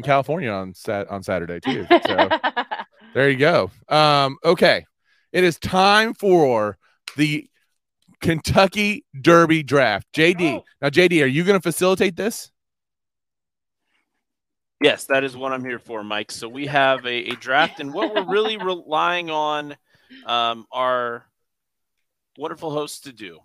in California on sat on Saturday too. So there you go. Um, okay, it is time for the Kentucky Derby draft. JD, Oh. now JD, are you going to facilitate this? Yes, that is what I'm here for, Mike. So we have a, a draft, and what we're really relying on um, our wonderful hosts to do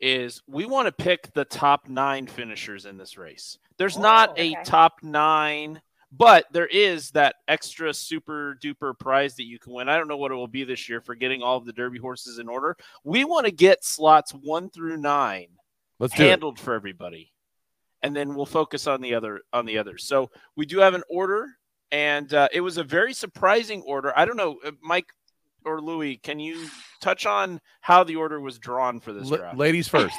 is we want to pick the top nine finishers in this race. There's not Oh, a okay. top nine, but there is that extra super duper prize that you can win. I don't know what it will be this year for getting all of the Derby horses in order. We want to get slots one through nine Let's handled for everybody and then we'll focus on the other on the others so we do have an order and uh, it was a very surprising order i don't know uh, mike or louis can you touch on how the order was drawn for this La- draft ladies first.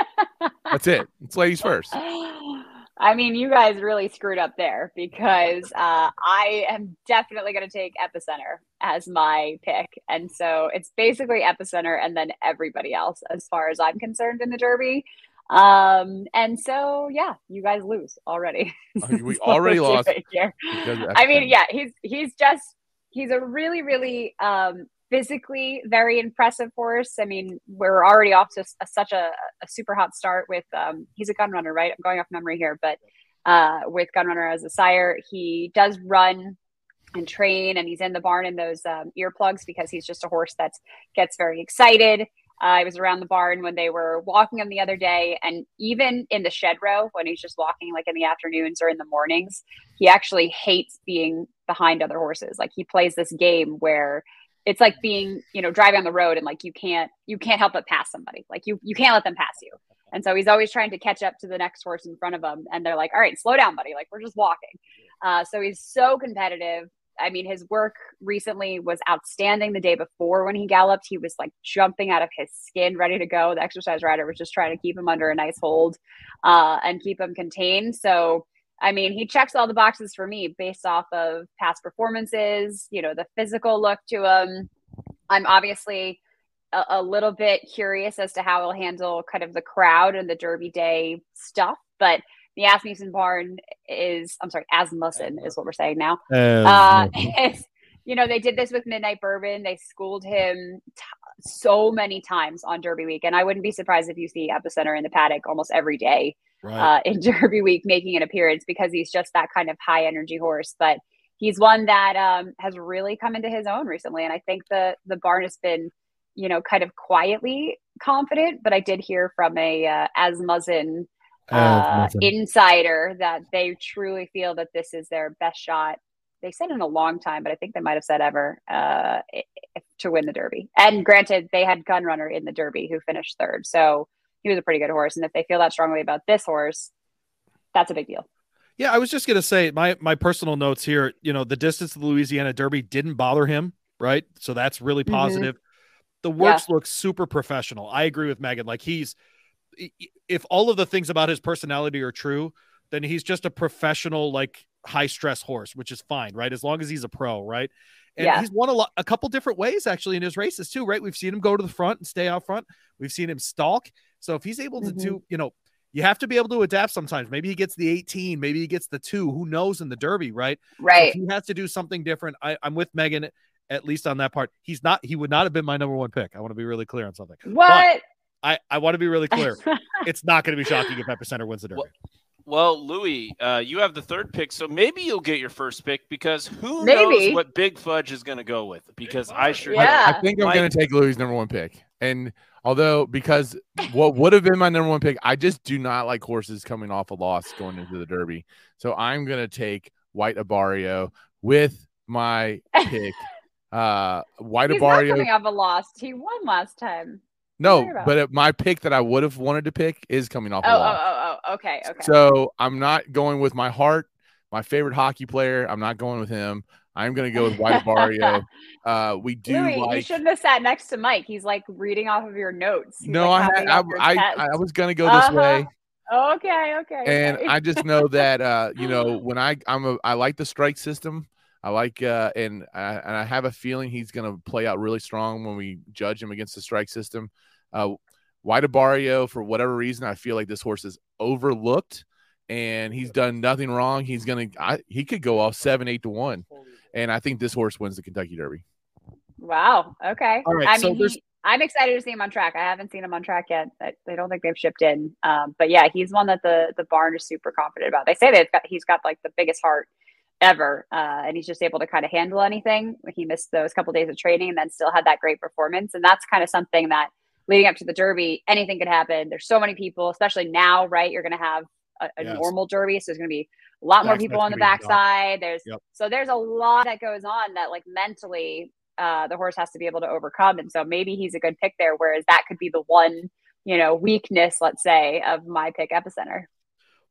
That's it. It's ladies first. I mean, you guys really screwed up there because uh, I am definitely going to take Epicenter as my pick. And so it's basically Epicenter and then everybody else as far as I'm concerned in the Derby. Um, and so, yeah, you guys lose already. We already lost it here. because of I mean, yeah, he's he's just he's a really really um, physically very impressive horse. I mean, we're already off to a, such a, a super hot start with um, he's a gun runner, right? I'm going off memory here, but uh, with gun runner as a sire, he does run and train, and he's in the barn in those um, earplugs because he's just a horse that gets very excited. Uh, I was around the barn when they were walking him the other day, and even in the shed row when he's just walking, like in the afternoons or in the mornings, he actually hates being behind other horses. Like he plays this game where it's like being, you know, driving on the road and like you can't you can't help but pass somebody. Like you you can't let them pass you. And so he's always trying to catch up to the next horse in front of him. And they're like, all right, slow down, buddy. Like we're just walking. Uh, so he's so competitive. I mean, his work recently was outstanding. The day before when he galloped, he was like jumping out of his skin, ready to go. The exercise rider was just trying to keep him under a nice hold uh, and keep him contained. So, I mean, he checks all the boxes for me based off of past performances, you know, the physical look to him. I'm obviously a, a little bit curious as to how he'll handle kind of the crowd and the Derby Day stuff, but the Asmussen barn is, I'm sorry, Asmussen is what we're saying now. Uh, it's, you know, they did this with Midnight Bourbon. They schooled him t- so many times on Derby Week. And I wouldn't be surprised if you see Epicenter in the paddock almost every day right. uh, in Derby Week making an appearance because he's just that kind of high energy horse. But he's one that um, has really come into his own recently. And I think the, the barn has been, you know, kind of quietly confident. But I did hear from a uh, Asmussen uh, insider that they truly feel that this is their best shot. They said in a long time, but I think they might have said ever uh, to win the Derby. And granted, they had Gunrunner in the Derby who finished third, so he was a pretty good horse. And if they feel that strongly about this horse, that's a big deal. Yeah, I was just gonna say my my personal notes here. You know, the distance of the Louisiana Derby didn't bother him, right? So that's really Mhm. positive. The works look super professional. I agree with Megan. Like he's, if all of the things about his personality are true, then he's just a professional, like high stress horse, which is fine, right? As long as he's a pro, right? And Yeah. he's won a lot, a couple different ways actually in his races too, right? We've seen him go to the front and stay out front. We've seen him stalk. So if he's able to Mhm. do, you know, you have to be able to adapt sometimes. Maybe he gets the 18, maybe he gets the two. Who knows in the Derby, right? So Right. if he has to do something different, I, I'm with Megan at least on that part. He's not. He would not have been my number one pick. I want to be really clear on something. What? I I want to be really clear. it's not going to be shocking if Epicenter wins the Derby. Well, Louis, uh, you have the third pick, so maybe you'll get your first pick because who Maybe. knows what Big Fudge is going to go with? Because I sure Yeah. I think I'm Mike- going to take Louis' number one pick. And although, because what would have been my number one pick, I just do not like horses coming off a loss going into the Derby. So I'm going to take White Abarrio with my pick. Uh, White He's not Abarrio. coming off a loss. He won last time. No, but uh, my pick that I would have wanted to pick is coming off Oh, a oh, loss. oh, oh. Okay. Okay. So I'm not going with my heart, my favorite hockey player. I'm not going with him. I'm going to go with White. Uh, we do Louis, you shouldn't have sat next to Mike. He's like reading off of your notes. He's, No, like, I, I, I. I was going to go this Uh-huh. way. Okay, okay. and okay. I just know that uh, you know when I I'm a I like the strike system. I like uh, and I, and I have a feeling he's going to play out really strong when we judge him against the strike system. Uh, White Abarrio, for whatever reason, I feel like this horse is overlooked, and he's done nothing wrong. He's gonna I, he could go off seven, eight to one, and I think this horse wins the Kentucky Derby. Wow. Okay. All right, I so mean, he, I'm excited to see him on track. I haven't seen him on track yet. I, I don't think they've shipped in. Um, but yeah, he's one that the the barn is super confident about. They say they've got he's got like the biggest heart ever, uh, and he's just able to kind of handle anything. He missed those couple days of training and then still had that great performance, and that's kind of something that leading up to the Derby, anything could happen. There's so many people, especially now, right? You're going to have a, a Yes. normal Derby, so there's going to be a lot more people on the gonna be nuts. backside. There's Yep. so there's a lot that goes on that like mentally uh, the horse has to be able to overcome. And so maybe he's a good pick there, whereas that could be the one, you know, weakness, let's say, of my pick epicenter.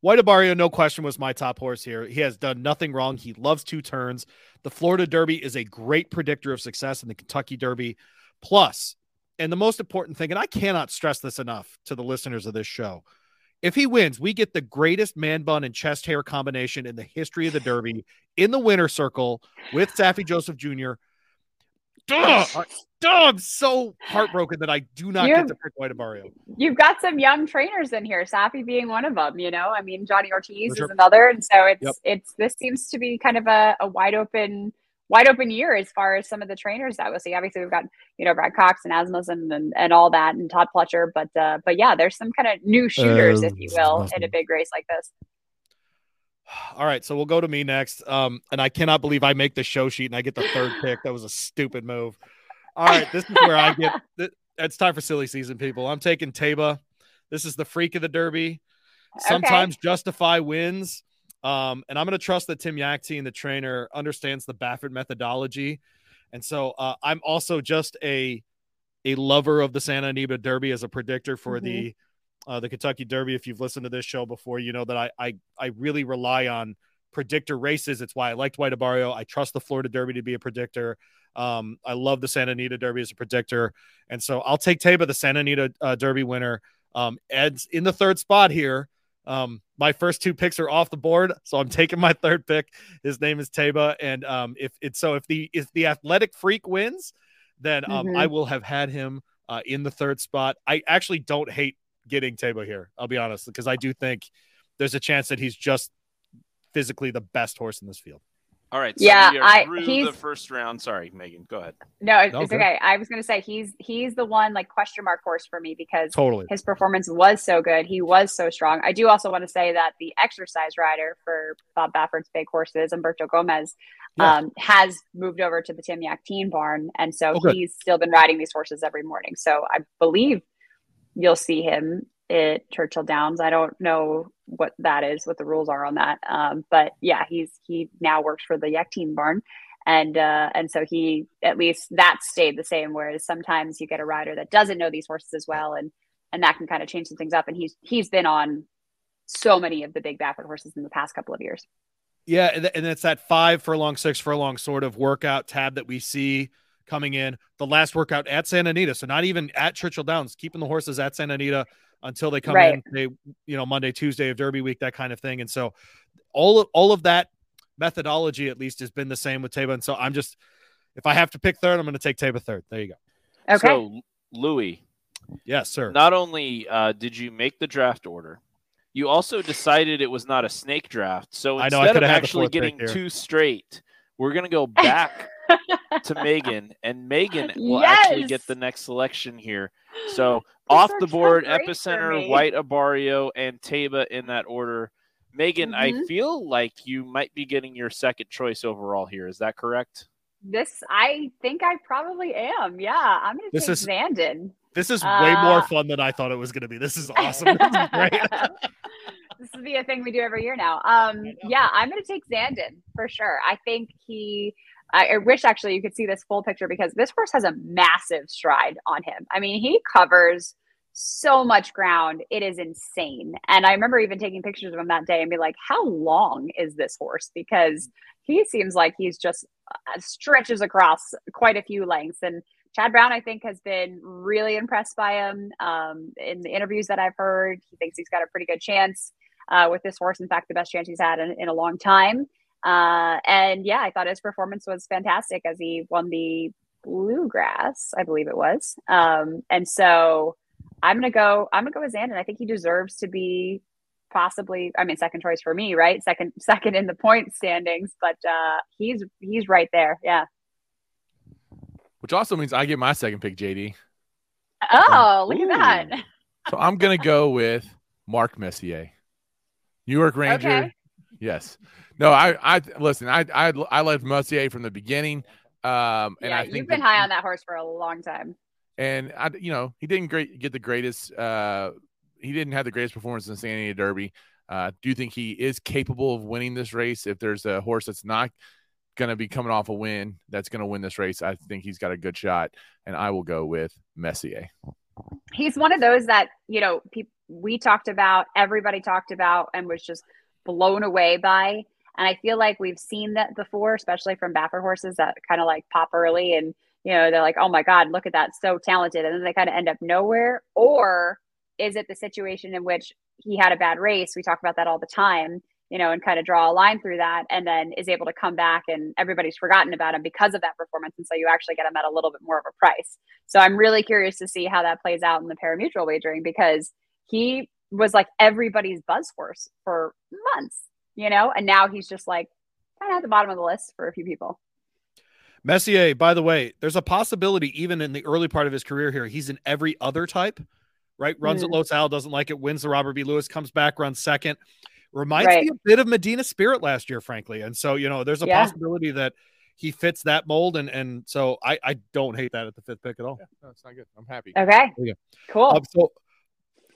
White Abarrio, no question, was my top horse here. He has done nothing wrong. He loves two turns. The Florida Derby is a great predictor of success in the Kentucky Derby. Plus, and the most important thing, and I cannot stress this enough to the listeners of this show, if he wins, we get the greatest man bun and chest hair combination in the history of the Derby in the winner circle with Saffie Joseph Jr. Duh, I- duh, I'm so heartbroken that I do not You're- get to pick White Abarrio. You've got some young trainers in here, Saffie being one of them. You know, I mean, Johnny Ortiz sure. is another, and so it's Yep. it's this seems to be kind of a, a wide open wide open year as far as some of the trainers that we see. Obviously, we've got you know Brad Cox and Asmussen and, and all that, and Todd Pletcher, but uh, but yeah, there's some kind of new shooters, if you will, in a big race like this. All right, so we'll go to me next. Um, and I cannot believe I make the show sheet and I get the third pick. That was a stupid move. All right, this is where I get. th- It's time for silly season, people. I'm taking Taiba. This is the freak of the Derby. Sometimes Justify wins. Um, and I'm going to trust that Tim Yakteen, the trainer, understands the Baffert methodology. And so uh, I'm also just a a lover of the Santa Anita Derby as a predictor for the uh, the Kentucky Derby. If you've listened to this show before, you know that I I, I really rely on predictor races. It's why I liked White Abarrio. I trust the Florida Derby to be a predictor. Um, I love the Santa Anita Derby as a predictor, and so I'll take Taiba, the Santa Anita uh, Derby winner. Um, Ed's in the third spot here. Um, my first two picks are off the board, so I'm taking my third pick. His name is Taiba, and um, if it's so, if the if the athletic freak wins, then um, Mhm. I will have had him uh, in the third spot. I actually don't hate getting Taiba here. I'll be honest, because I do think there's a chance that he's just physically the best horse in this field. All right. So Yeah, I- he's- the first round. Sorry, Megan. Go ahead. No, it's, it's Okay. okay. I was going to say he's he's the one like question mark horse for me because Totally. his performance was so good. He was so strong. I do also want to say that the exercise rider for Bob Baffert's big horses, Humberto Gomez, Yeah. um, has moved over to the Tim Yakteen barn. And so good. he's still been riding these horses every morning. So I believe you'll see him at Churchill Downs. I don't know what that is, what the rules are on that. Um, but yeah, he's he now works for the Yakteen barn and uh, and so he at least that stayed the same. Whereas sometimes you get a rider that doesn't know these horses as well, and and that can kind of change some things up. And he's he's been on so many of the big Baffert horses in the past couple of years. Yeah, and it's that five furlong, six furlong sort of workout tab that we see coming in. The last workout at Santa Anita, so not even at Churchill Downs, keeping the horses at Santa Anita until they come Right. in. They, you know, Monday, Tuesday of Derby week, that kind of thing. And so, all of all of that methodology at least has been the same with Taiba. And so, I'm just, if I have to pick third, I'm going to take Taiba third. There you go. Okay. So, Louis, Yes, sir. not only uh, did you make the draft order, you also decided it was not a snake draft. So I know, I instead of coulda had the actually getting here. two straight, we're going to go back to Megan, and Megan will actually get the next selection here. So This off the board, great Epicenter. White Abarrio, and Taiba in that order. Megan, I Mhm. feel like you might be getting your second choice overall here. Is that correct? This I think I probably am. Yeah, I'm going to This take is- Zandon. This is way more Uh, fun than I thought it was going to be. This is awesome. This is great. this will be a thing we do every year now. Um, yeah, I'm going to take Zandon for sure. I think he. I, I wish actually you could see this full picture because this horse has a massive stride on him. I mean, he covers so much ground. It is insane. And I remember even taking pictures of him that day and be like, how long is this horse? Because he seems like he's just uh, stretches across quite a few lengths. And Chad Brown, I think, has been really impressed by him. Um, in the interviews that I've heard, he thinks he's got a pretty good chance uh, with this horse. In fact, the best chance he's had in, in a long time. Uh, and yeah, I thought his performance was fantastic as he won the bluegrass, I believe it was. Um, and so I'm gonna go. I'm gonna go with Zandon. I think he deserves to be possibly I mean second choice for me, right? Second second in the point standings, but uh he's he's right there. Yeah. Which also means I get my second pick, JD. Oh, look Ooh. at that. so I'm gonna go with Mark Messier. New York Ranger. Okay. Yes. No, I I listen, I I I loved Messier from the beginning. Um and yeah, I think you've been that, high on that horse for a long time. And I you know, he didn't great get the greatest uh he didn't have the greatest performance in the San Diego Derby. Uh, do you think he is capable of winning this race? If there's a horse that's not going to be coming off a win that's going to win this race, I think he's got a good shot. And I will go with Messier. He's one of those that, you know, pe- we talked about, everybody talked about, and was just blown away by. And I feel like we've seen that before, especially from Baffert horses that kind of like pop early and, you know, they're like, oh my God, look at that, so talented. And then they kind of end up nowhere. Or is it the situation in which he had a bad race? We talk about that all the time, you know, and kind of draw a line through that, and then is able to come back and everybody's forgotten about him because of that performance. And so you actually get him at a little bit more of a price. So I'm really curious to see how that plays out in the pari-mutuel wagering because he was like everybody's buzz horse for months, you know, and now he's just like kind of at the bottom of the list for a few people. Messier, by the way, there's a possibility even in the early part of his career here, he's in every other type right? Runs mm. at Los Al, doesn't like it, wins the Robert B. Lewis, comes back, runs second. Reminds right. me a bit of Medina Spirit last year, frankly. And so, you know, there's a yeah. possibility that he fits that mold. And and so I, I don't hate that at the fifth pick at all. Yeah, no, it's not good. I'm happy. Okay. Cool. Um, so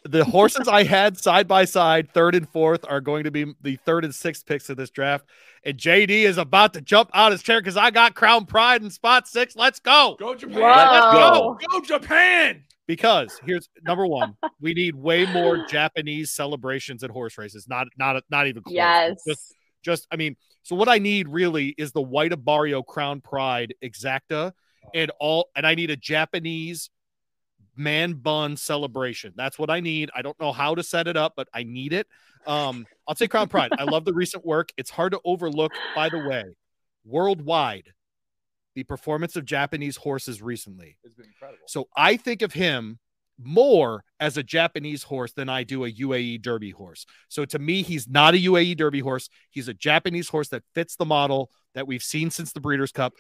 the horses I had side by side, third and fourth, are going to be the third and sixth picks of this draft. And JD is about to jump out of his chair because I got Crown Pride in spot six. Let's go. Go Japan. Let's go. Go Japan because here's number one we need way more japanese celebrations at horse races not not not even close yes just, just i mean so what i need really is the white abarrio crown pride exacta and all and i need a japanese man bun celebration that's what i need i don't know how to set it up but i need it um i'll say crown pride i love the recent work it's hard to overlook by the way worldwide the performance of Japanese horses recently. It's been incredible. So I think of him more as a Japanese horse than I do a UAE Derby horse. So to me, he's not a UAE Derby horse. He's a Japanese horse that fits the model that we've seen since the Breeders' Cup.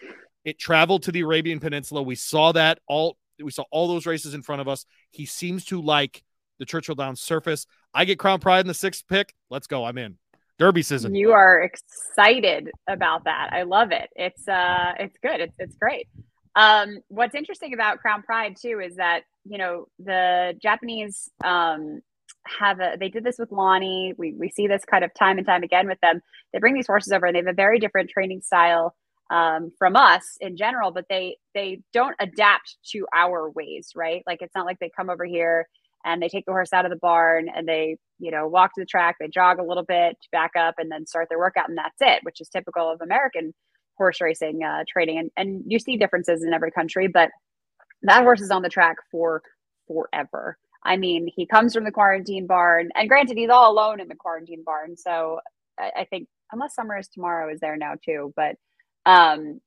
It traveled to the Arabian Peninsula. We saw that all. We saw all those races in front of us. He seems to like the Churchill Downs surface. I get Crown Pride in the sixth pick. Let's go. I'm in. Derby season. You are excited about that. I love it. It's uh it's good. It's it's great. Um what's interesting about Crown Pride too is that, you know, the Japanese um have a they did this with Lani. We we see this kind of time and time again with them. They bring these horses over and they have a very different training style um, from us in general, but they they don't adapt to our ways, right? Like it's not like they come over here and they take the horse out of the barn and they you know walk to the track they jog a little bit back up and then start their workout and that's it which is typical of american horse racing uh, training and, and you see differences in every country but that horse is on the track for forever i mean he comes from the quarantine barn and granted he's all alone in the quarantine barn so i, I think unless summer is tomorrow is there now too but um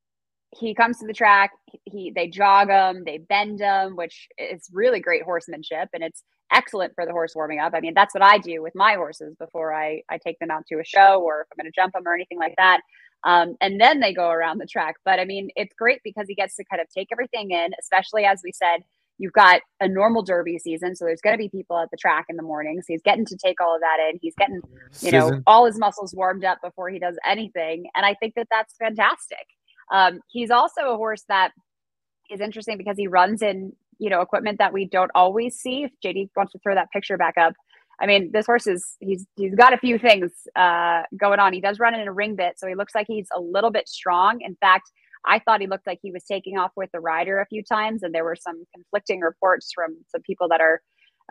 he comes to the track he they jog him they bend him which is really great horsemanship and it's excellent for the horse warming up. I mean that's what i do with my horses before i i take them out to a show or if i'm going to jump them or anything like that. Um, and then they go around the track. But i mean it's great because he gets to kind of take everything in especially as we said you've got a normal derby season so there's going to be people at the track in the morning so he's getting to take all of that in he's getting you know all his muscles warmed up before he does anything and i think that that's fantastic um, he's also a horse that is interesting because he runs in you know equipment that we don't always see. If JD wants to throw that picture back up, I mean this horse is he's he's got a few things uh, going on. He does run in a ring bit, so he looks like he's a little bit strong. In fact. I thought he looked like he was taking off with the rider a few times, and there were some conflicting reports from some people that are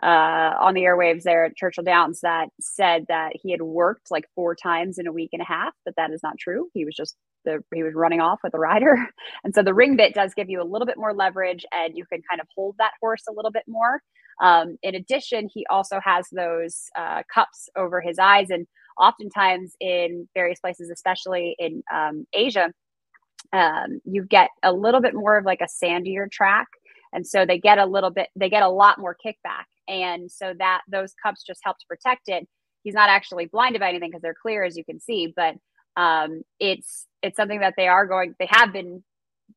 uh, on the airwaves there at Churchill Downs that said that he had worked like four times in a week and a half, but that is not true. He was just the he was running off with a rider. And so the ring bit does give you a little bit more leverage and you can kind of hold that horse a little bit more. Um, in addition, he also has those uh, cups over his eyes. And oftentimes in various places, especially in um, Asia, um, you get a little bit more of like a sandier track. And so they get a little bit, they get a lot more kickback. And so that those cups just help to protect it he's not actually blinded by anything because they're clear as you can see, but um, it's it's something that they are going they have been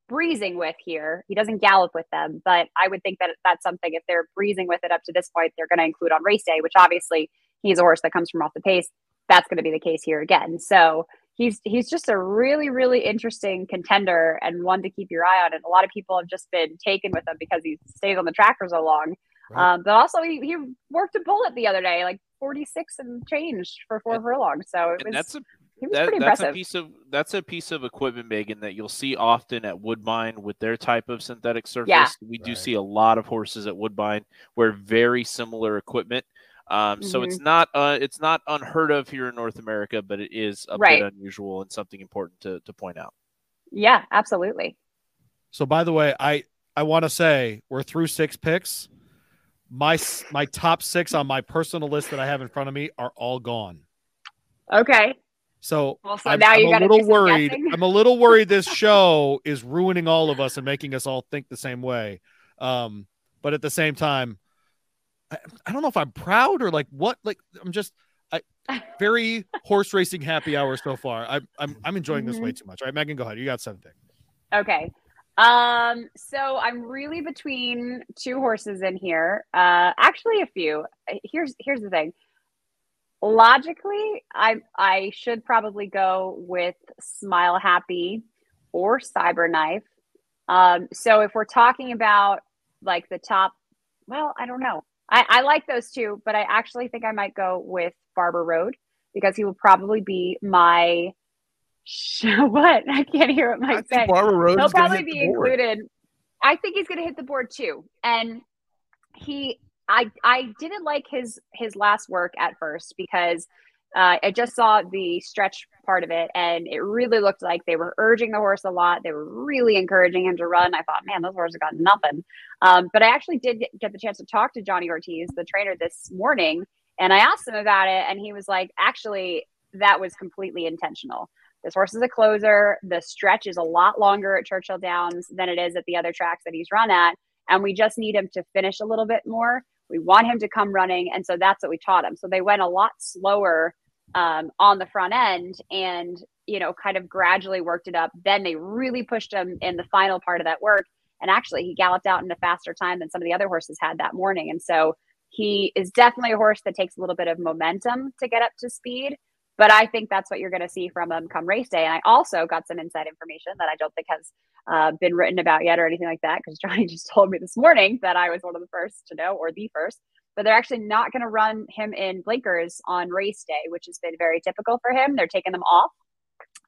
breezing with here. He doesn't gallop with them, but I would think that that's something if they're breezing with it up to this point, they're going to include on race day, which obviously he's a horse that comes from off the pace. That's going to be the case here again. So he's he's just a really really interesting contender and one to keep your eye on. And a lot of people have just been taken with him because he stays on the track for so long. Right. Um, but also he, he worked a bullet the other day, like 46 and change for four and, furlongs. So it was that's a that, that's a piece of that's a piece of equipment, Megan, that you'll see often at Woodbine with their type of synthetic surface. Yeah. We do see a lot of horses at Woodbine wear very similar equipment. Um, mm-hmm. So it's mm-hmm. not uh, it's not unheard of here in North America, but it is a right. bit unusual and something important to, to point out. Yeah, absolutely. So by the way, I I want to say we're through six picks. My my top six on my personal list that I have in front of me are all gone. Okay. So, well, so I'm, I'm a little worried. I'm a little worried this show is ruining all of us and making us all think the same way. Um, but at the same time, I, I don't know if I'm proud or like what. Like I'm just I very horse racing happy hour so far. I, I'm I'm enjoying this mm-hmm. way too much. All right, Megan, go ahead. You got something. Okay. Um, so I'm really between two horses in here. Uh, actually, a few. Here's here's the thing logically, I I should probably go with Smile Happy or Cyberknife. Um, so if we're talking about like the top, well, I don't know. I, I like those two, but I actually think I might go with Barber Road because he will probably be my show. what? I can't hear what Mike saying. Barber Road. He'll probably be included. I think he's going to hit the board too, and he I I didn't like his his last work at first because uh, I just saw the stretch part of it, and it really looked like they were urging the horse a lot. They were really encouraging him to run. I thought, man, those horses got nothing. Um, but I actually did get, get the chance to talk to Johnny Ortiz, the trainer, this morning, and I asked him about it, and he was like, actually, that was completely intentional. This horse is a closer. The stretch is a lot longer at Churchill Downs than it is at the other tracks that he's run at. And we just need him to finish a little bit more. We want him to come running. And so that's what we taught him. So they went a lot slower um, on the front end and, you know, kind of gradually worked it up. Then they really pushed him in the final part of that work. And actually, he galloped out in a faster time than some of the other horses had that morning. And so he is definitely a horse that takes a little bit of momentum to get up to speed. But I think that's what you're going to see from him come race day. And I also got some inside information that I don't think has uh, been written about yet or anything like that because Johnny just told me this morning that I was one of the first to know or the first. But they're actually not going to run him in blinkers on race day, which has been very typical for him. They're taking them off.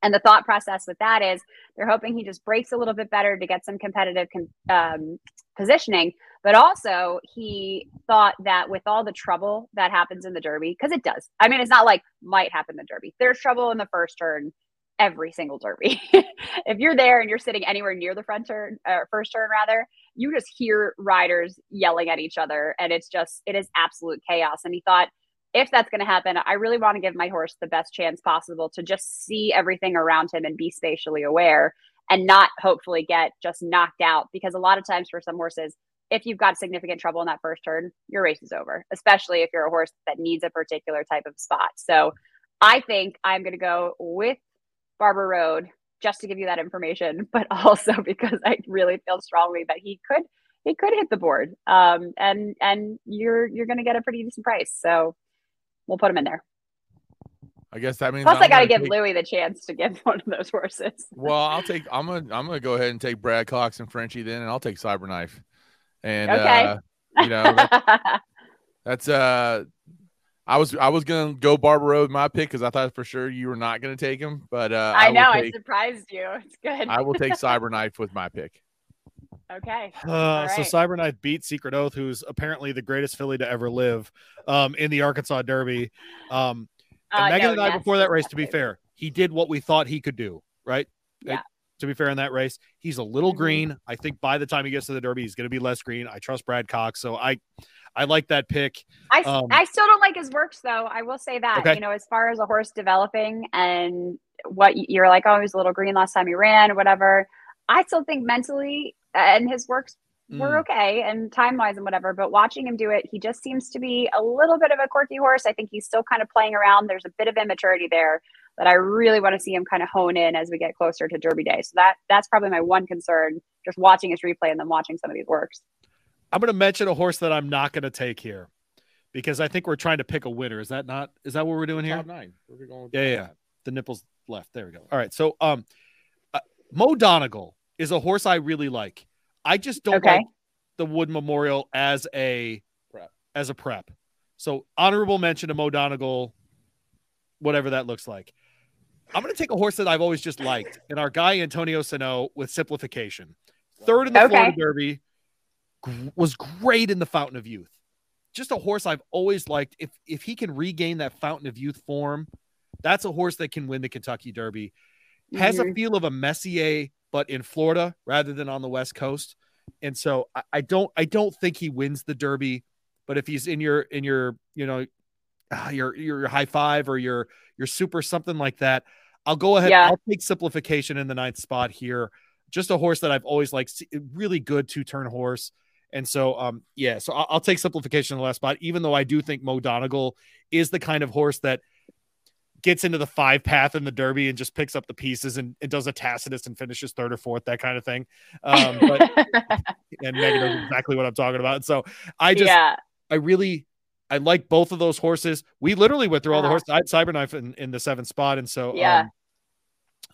And the thought process with that is they're hoping he just breaks a little bit better to get some competitive um, positioning. But also, he thought that with all the trouble that happens in the Derby, because it does. I mean, it's not like might happen in the Derby. There's trouble in the first turn every single derby. if you're there and you're sitting anywhere near the front turn or uh, first turn rather, you just hear riders yelling at each other and it's just it is absolute chaos. And he thought if that's going to happen, I really want to give my horse the best chance possible to just see everything around him and be spatially aware and not hopefully get just knocked out because a lot of times for some horses if you've got significant trouble in that first turn, your race is over, especially if you're a horse that needs a particular type of spot. So I think I'm going to go with Barber Road just to give you that information, but also because I really feel strongly that he could he could hit the board. Um, and and you're you're going to get a pretty decent price. So we'll put him in there. I guess that means. Plus, I'm i got to give take... Louis the chance to get one of those horses. well, I'll take. I'm gonna. I'm gonna go ahead and take Brad Cox and Frenchie then, and I'll take Cyberknife. And okay. Uh, you know, that's, that's uh I was I was gonna go Barber Road my pick because I thought for sure you were not gonna take him, but uh, I, I know take, I surprised you. It's good. I will take Cyberknife with my pick. Okay. Uh, right. So Cyberknife beat Secret Oath, who's apparently the greatest filly to ever live, um, in the Arkansas Derby. Um, and uh, Megan no, and I yes, before that race, to be fair, he did what we thought he could do. Right. Yeah. To be fair in that race, he's a little mm-hmm. green. I think by the time he gets to the Derby, he's going to be less green. I trust Brad Cox, so I I like that pick. I, um, I still don't like his works though. I will say that okay. you know, as far as a horse developing and what you're like, oh, he was a little green last time he ran or whatever. I still think mentally and his works we're okay and time wise and whatever. But watching him do it, he just seems to be a little bit of a quirky horse. I think he's still kind of playing around. There's a bit of immaturity there that I really want to see him kind of hone in as we get closer to Derby Day. So that that's probably my one concern, just watching his replay and then watching some of these works. I'm going to mention a horse that I'm not going to take here because I think we're trying to pick a winner. Is that not? Is that what we're doing here? Top nine. We're going yeah, yeah. The nipples left. There we go. All right. So, um, uh, Mo Donegal is a horse I really like. I just don't Okay. like the Wood Memorial as a Prep. as a prep. So honorable mention to Mo Donegal, whatever that looks like. I'm going to take a horse that I've always just liked, and our guy Antonio Sano with simplification. Third in the Okay. Florida Derby, gr- was great in the Fountain of Youth. Just a horse I've always liked. If if he can regain that Fountain of Youth form, that's a horse that can win the Kentucky Derby. Has a Mhm. feel of a Messier, but in Florida rather than on the West Coast. And so I, I don't I don't think he wins the Derby, but if he's in your in your you know ah, your your high five or your your super something like that, I'll go ahead. Yeah. I'll take simplification in the ninth spot here. Just a horse that I've always liked, really good two turn horse. And so, um, yeah, so I'll, I'll take simplification in the last spot, even though I do think Mo Donegal is the kind of horse that gets into the five path in the Derby and just picks up the pieces and, and does a Tacitus and finishes third or fourth, that kind of thing. Um, but and Megan knows exactly what I'm talking about. And so I just, yeah, I really, I like both of those horses. We literally went through all the Uh-huh. horses. I had Cyberknife in, in the seventh spot, and so Yeah.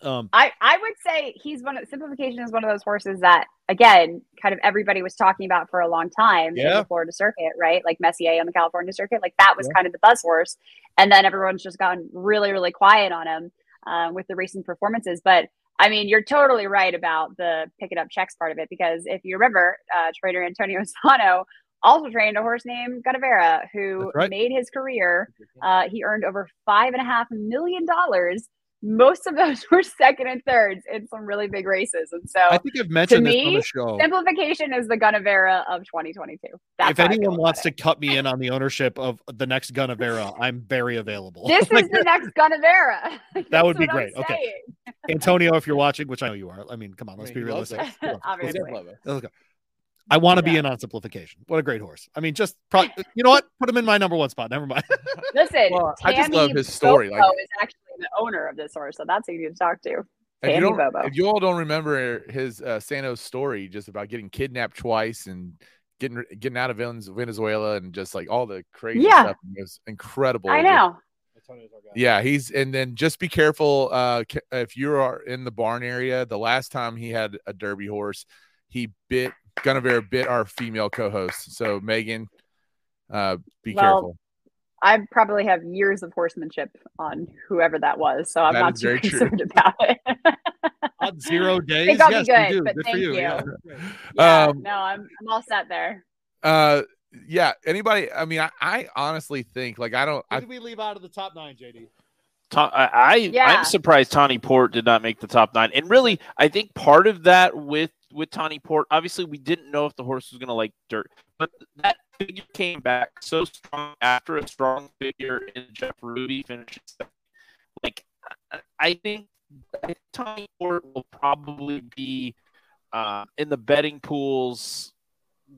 Um, um, I, I would say he's one of simplification is one of those horses that again kind of everybody was talking about for a long time in Yeah. the Florida circuit, right? Like Messier on the California circuit, like that was Yeah. kind of the buzz horse, and then everyone's just gotten really really quiet on him um, with the recent performances. But I mean, you're totally right about the pick it up checks part of it because if you remember, uh, trainer Antonio Sano also trained a horse named Gunnevera who right. made his career uh, he earned over five and a half million dollars. Most of those were second and thirds in some really big races, and so I think I've mentioned this on me, the show. simplification is the Gunnevera of 2022. That's if how I feel anyone wants to cut me in on the ownership of the next Gunnevera, I'm very available. this Like, is the next Gunnevera. That would be what I'm great. Okay. saying. Antonio, if you're watching, which I know you are, I mean, come on, let's mean, be realistic. it. Come on. Obviously. He does love it. Let's go. I want to be in on simplification. What a great horse. I mean, just pro- you know what? Put him in my number one spot. Never mind. Listen, Well, I just love his story, Bobo like- is actually the owner of this horse, so that's who you need to talk to. If you, Tami don't, Bobo. if you all don't remember his uh, Santos story, just about getting kidnapped twice and getting getting out of Venezuela and just like all the crazy Yeah. stuff, it was incredible. I know. Yeah, he's and then just be careful uh, if you are in the barn area. The last time he had a Derby horse, he bit Gunnevera bit our female co-host. So Megan, uh, be Well, careful. I probably have years of horsemanship on whoever that was, so I'm That not too very true. concerned about it. On zero days. Think I'll be yes, good, do. but Good thank you. you. Yeah. yeah, Um, no, I'm I'm all set there. Uh, yeah. Anybody? I mean, I, I honestly think like I don't. Who I, did we leave out of the top nine, JD? Ta- I, I Yeah. I'm surprised Tawny Port did not make the top nine, and really, I think part of that with with Tawny Port, obviously, we didn't know if the horse was going to like dirt, but that figure came back so strong after a strong figure in Jeff Ruby finishes. Like, I- I think I Tawny Port will probably be uh, in the betting pools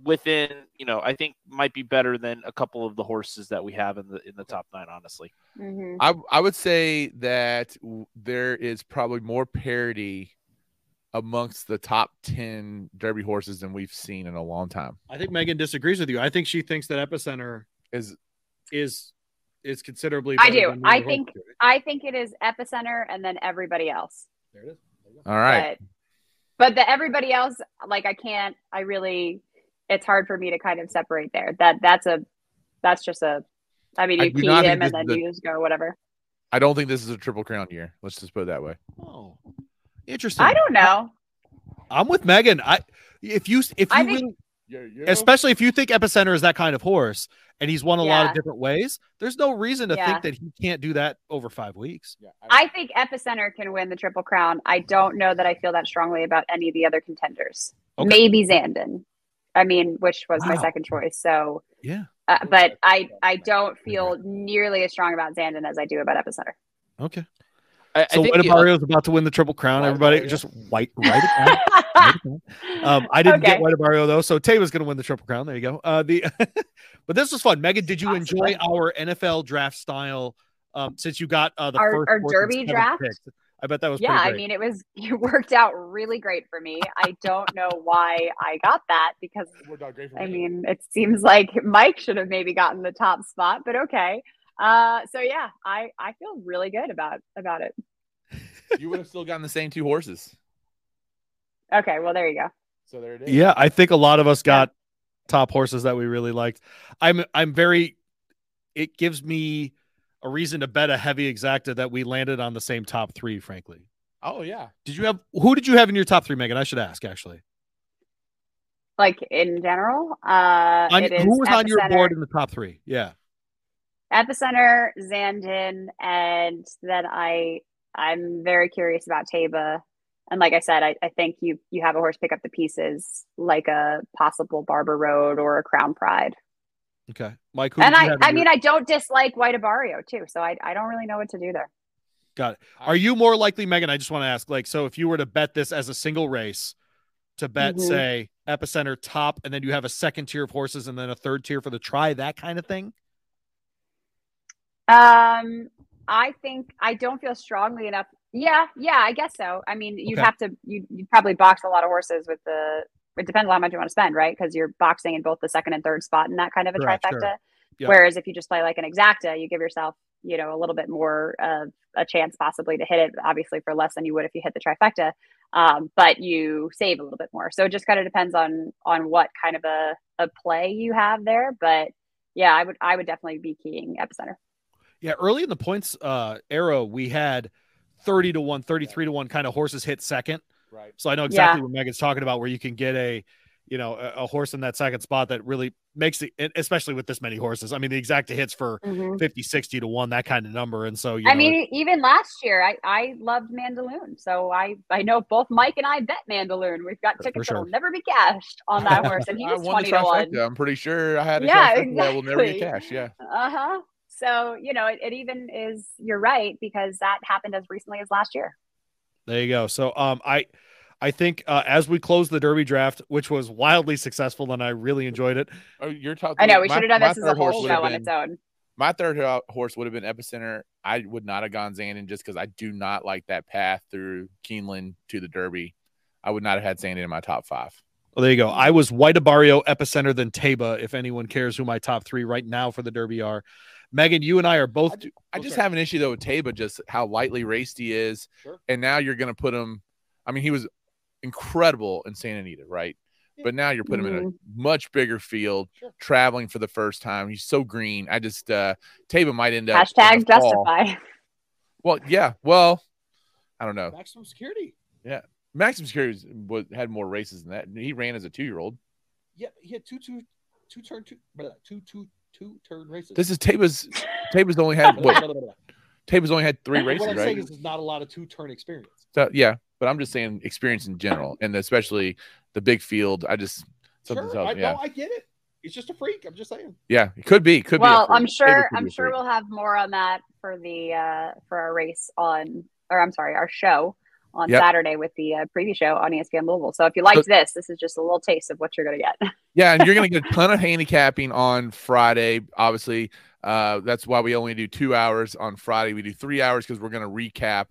within, you know, I think might be better than a couple of the horses that we have in the in the top nine. Honestly. Mhm. I I would say that w- there is probably more parity amongst the top 10 derby horses than we've seen in a long time I think Megan disagrees with you. I think she thinks that Epicenter is is is considerably. I do. than I think- horses. I think it is epicenter and then everybody else. There it is. There All right. But but the everybody else, like I can't. I really, it's hard for me to kind of separate there. That that's a that's just a. I mean, you do key him and then is a- you just go whatever. i don't think this is a triple crown year let's just put it that way Oh, interesting. I don't know. I'm with Megan. I if you if you I think- really, especially if you think Epicenter is that kind of horse and he's won a lot of different ways, there's no reason to Yeah. think that he can't do that over five weeks. I think epicenter can win the triple crown. I don't know that I feel that strongly about any of the other contenders. Okay. Maybe Zandon. I mean, which was my second choice. So, Yeah. uh, but I I don't feel nearly as strong about Zandon as I do about epicenter. Okay. I, so I think White the- Barrio is about to win the triple crown. Everybody Barrio. just white write it down. Write it down. Um, I didn't get White Barrio though, so Tay was going to win the triple crown. There you go. Uh, the but this was fun. Megan, did you enjoy our NFL draft style? Um, since you got uh, the Our- first our derby draft? picks. I bet that was yeah, pretty I mean, it was it worked out really great for me. I don't know why I got that because I mean, it seems like Mike should have maybe gotten the top spot, but okay. Uh, so yeah, I I feel really good about about it. you would have still gotten the same two horses. Okay, well there you go. So there it is. Yeah, I think a lot of us got top horses that we really liked. I'm I'm very it gives me a reason to bet a heavy exacta that we landed on the same top three, frankly. Oh yeah. Did you have who did you have in your top three, Megan? I should ask actually. Like in general, uh, On- it is who was on your Epicenter- board in the top three? Yeah. Epicenter, Zandon, and then I I'm very curious about Taiba. And like I said, I, I think you you have a horse pick up the pieces like a possible Barber Road or a Crown Pride. Okay. Mike, who and I I mean I don't dislike White Abarrio too, so I I don't really know what to do there. Got it. Are you more likely, Megan? I just want to ask, like, so if you were to bet this as a single race, to bet, Mhm. say, epicenter top, and then you have a second tier of horses and then a third tier for the try, that kind of thing? Um, I think I don't feel strongly enough. Yeah, yeah, I guess so. I mean, you'd Okay. have to you you'd probably box a lot of horses with the. It depends on how much you want to spend, right? Because you're boxing in both the second and third spot in that kind of a Correct, trifecta. sure. Whereas if you just play like an exacta, you give yourself you know a little bit more of a chance possibly to hit it. Obviously, for less than you would if you hit the trifecta, um, but you save a little bit more. So it just kind of depends on on what kind of a a play you have there. But yeah, I would I would definitely be keying epicenter. Yeah, early in the points uh era, we had 30 to 1, 33 to 1 kind of horses hit second. Right. So I know exactly Yeah. what Megan's talking about, where you can get a, you know, a, a horse in that second spot that really makes it, especially with this many horses. I mean, the exact hits for 50, 60 to 1, that kind of number. And so, you I know, mean, even last year, I, I loved Mandaloun. So I, I know both Mike and I bet Mandaloun. We've got tickets sure. that'll never be cashed on that horse, and he I was won the 20 to 1. trifecta. I'm pretty sure I had a Yeah, trifecta that will never get exactly. cash. Yeah. Uh huh. So, you know, it, it even is, you're right, because that happened as recently as last year. There you go. So um I I think uh, as we close the Derby draft, which was wildly successful and I really enjoyed it. Oh, you're talking. I know, we my- should have done this as a third horse whole would show have on been- its own. My third horse would have been Epicenter. I would not have gone Zandon just because I do not like that path through Keeneland to the Derby. I would not have had Zandon in my top five. Well, there you go. I was White Abarrio, Epicenter, then Taiba. If anyone cares who my top three right now for the Derby are, Megan, you and I are both. I Oh, just sorry. have an issue though with Taiba, just how lightly raced he is, Sure. and now you're going to put him. I mean, he was incredible in Santa Anita, right? But now you're putting him in a much bigger field, Sure. traveling for the first time. He's so green. I just uh Taiba might end up Hashtag the fall. justify. Well, yeah. Well, I don't know. maximum security. Yeah, maximum Security was, was, had more races than that. He ran as a two year old. Yeah, he had two, two, two turn, two, two, two, two turn races. This is Taiba's. Taiba's only had what? Taiba's only had three races, what I'm right? saying is, there's not a lot of two turn experience. So yeah, but I'm just saying experience in general, and especially the big field. I just something Sure, tells I, yeah, no, I get it. He's just a freak. I'm just saying. yeah, it could be, could be. well. I'm sure I'm sure we'll have more on that for the uh for our race on or I'm sorry, our show on Yep. Saturday with the uh, preview show on ESPN Louisville. So if you liked this, this is just a little taste of what you're going to get. Yeah, and you're gonna get a ton of handicapping on Friday. Obviously, uh, that's why we only do two hours on Friday. We do three hours because we're gonna recap,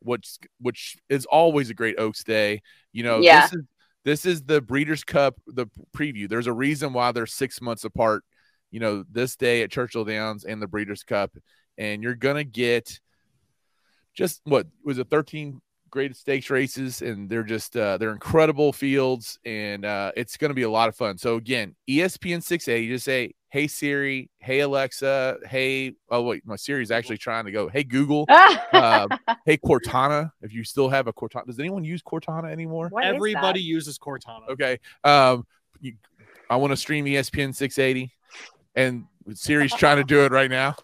which which is always a great Oaks Day. You know, Yeah. this is this is the Breeders' Cup, the preview. There's a reason why they're six months apart. You know, this day at Churchill Downs and the Breeders' Cup, and you're gonna get just what was it 13 great stakes races and they're just uh, they're incredible fields and uh, it's going to be a lot of fun. So again espn 6a you just say hey siri hey alexa hey oh wait my siri's actually trying to go hey google uh, hey cortana if you still have a cortana. Does anyone use cortana anymore? What is Everybody uses Cortana. okay um you, i want to stream espn 680 and siri's trying to do it right now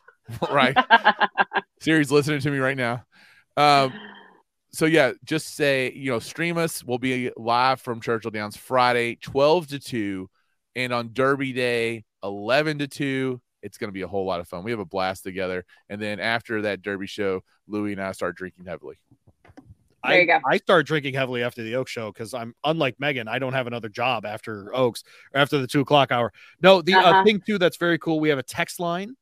right? Siri's listening to me right now. Um so yeah, just say you know stream us. We'll be live from Churchill Downs Friday, twelve to two, and on Derby Day, eleven to two, it's going to be a whole lot of fun. We have a blast together. And then after that Derby show, Louie and I start drinking heavily. There you I, go. I started drinking heavily after the Oaks show because I'm unlike Megan. I don't have another job after Oaks or after the two o'clock hour. No, the uh Uh-huh. thing too that's very cool. We have a text line,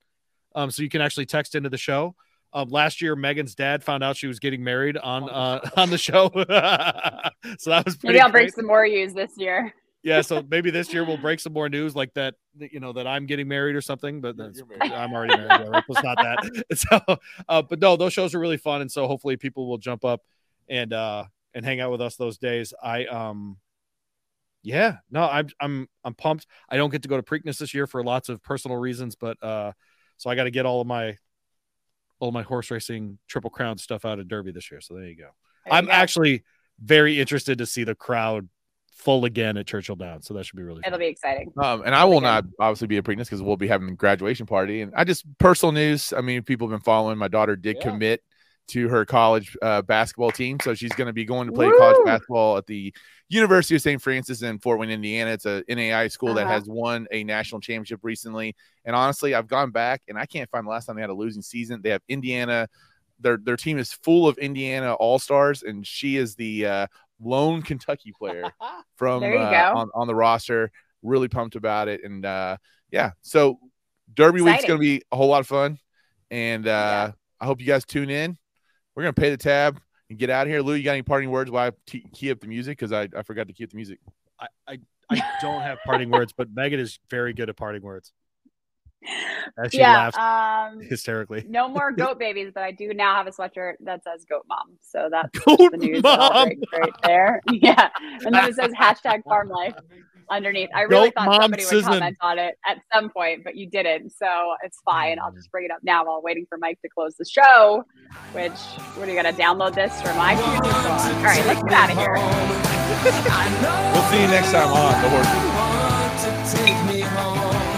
um, so you can actually text into the show. Um, last year, Megan's dad found out she was getting married on uh, on the show, so that was pretty Maybe I'll break some more news this year. Yeah, so maybe this year we'll break some more news like that. that, You know that I'm getting married or something, but that's, I'm already married. Yeah, it's not that. So, uh, but no, those shows are really fun, and so hopefully people will jump up and uh and hang out with us those days. I um, yeah, no, I'm I'm I'm pumped. I don't get to go to Preakness this year for lots of personal reasons, but uh, so I got to get all of my all my horse racing triple crown stuff out of Derby this year. So there you go. There I'm go. actually very interested to see the crowd full again at Churchill Downs. So that should be really It'll fun. be exciting. Um, and I will Okay. not obviously be a Preakness because we'll be having a graduation party. And I just personal news. I mean, people have been following. My daughter did Yeah. commit to her college uh, basketball team, so she's going to be going to play college basketball at the University of St. Francis in Fort Wayne, Indiana. It's a NAI school that Uh-huh. has won a national championship recently. And honestly, I've gone back and I can't find the last time they had a losing season. They have Indiana. Their their team is full of Indiana all stars, and she is the uh, lone Kentucky player from uh, on, on the roster. Really pumped about it. And uh, yeah, so Derby Week's Exciting. going to be a whole lot of fun. And uh, Yeah. I hope you guys tune in. We're going to pay the tab and get out of here. Lou, you got any parting words while I t- key up the music? Because I, I forgot to key up the music. I, I, I don't have parting words, but Megan is very good at parting words. As she laughs yeah. Um, hysterically. no more goat babies, but I do now have a sweatshirt that says goat mom. So that's Goat the news that mom. right there. Yeah. And then it says hashtag farm life underneath. I really Goat thought somebody would sizzling. comment on it at some point, but you didn't. So it's fine. I'll just bring it up now while waiting for Mike to close the show, which what are you gonna download this from iTunes or? All right, let's get out of here. We'll see you next time on The Horse.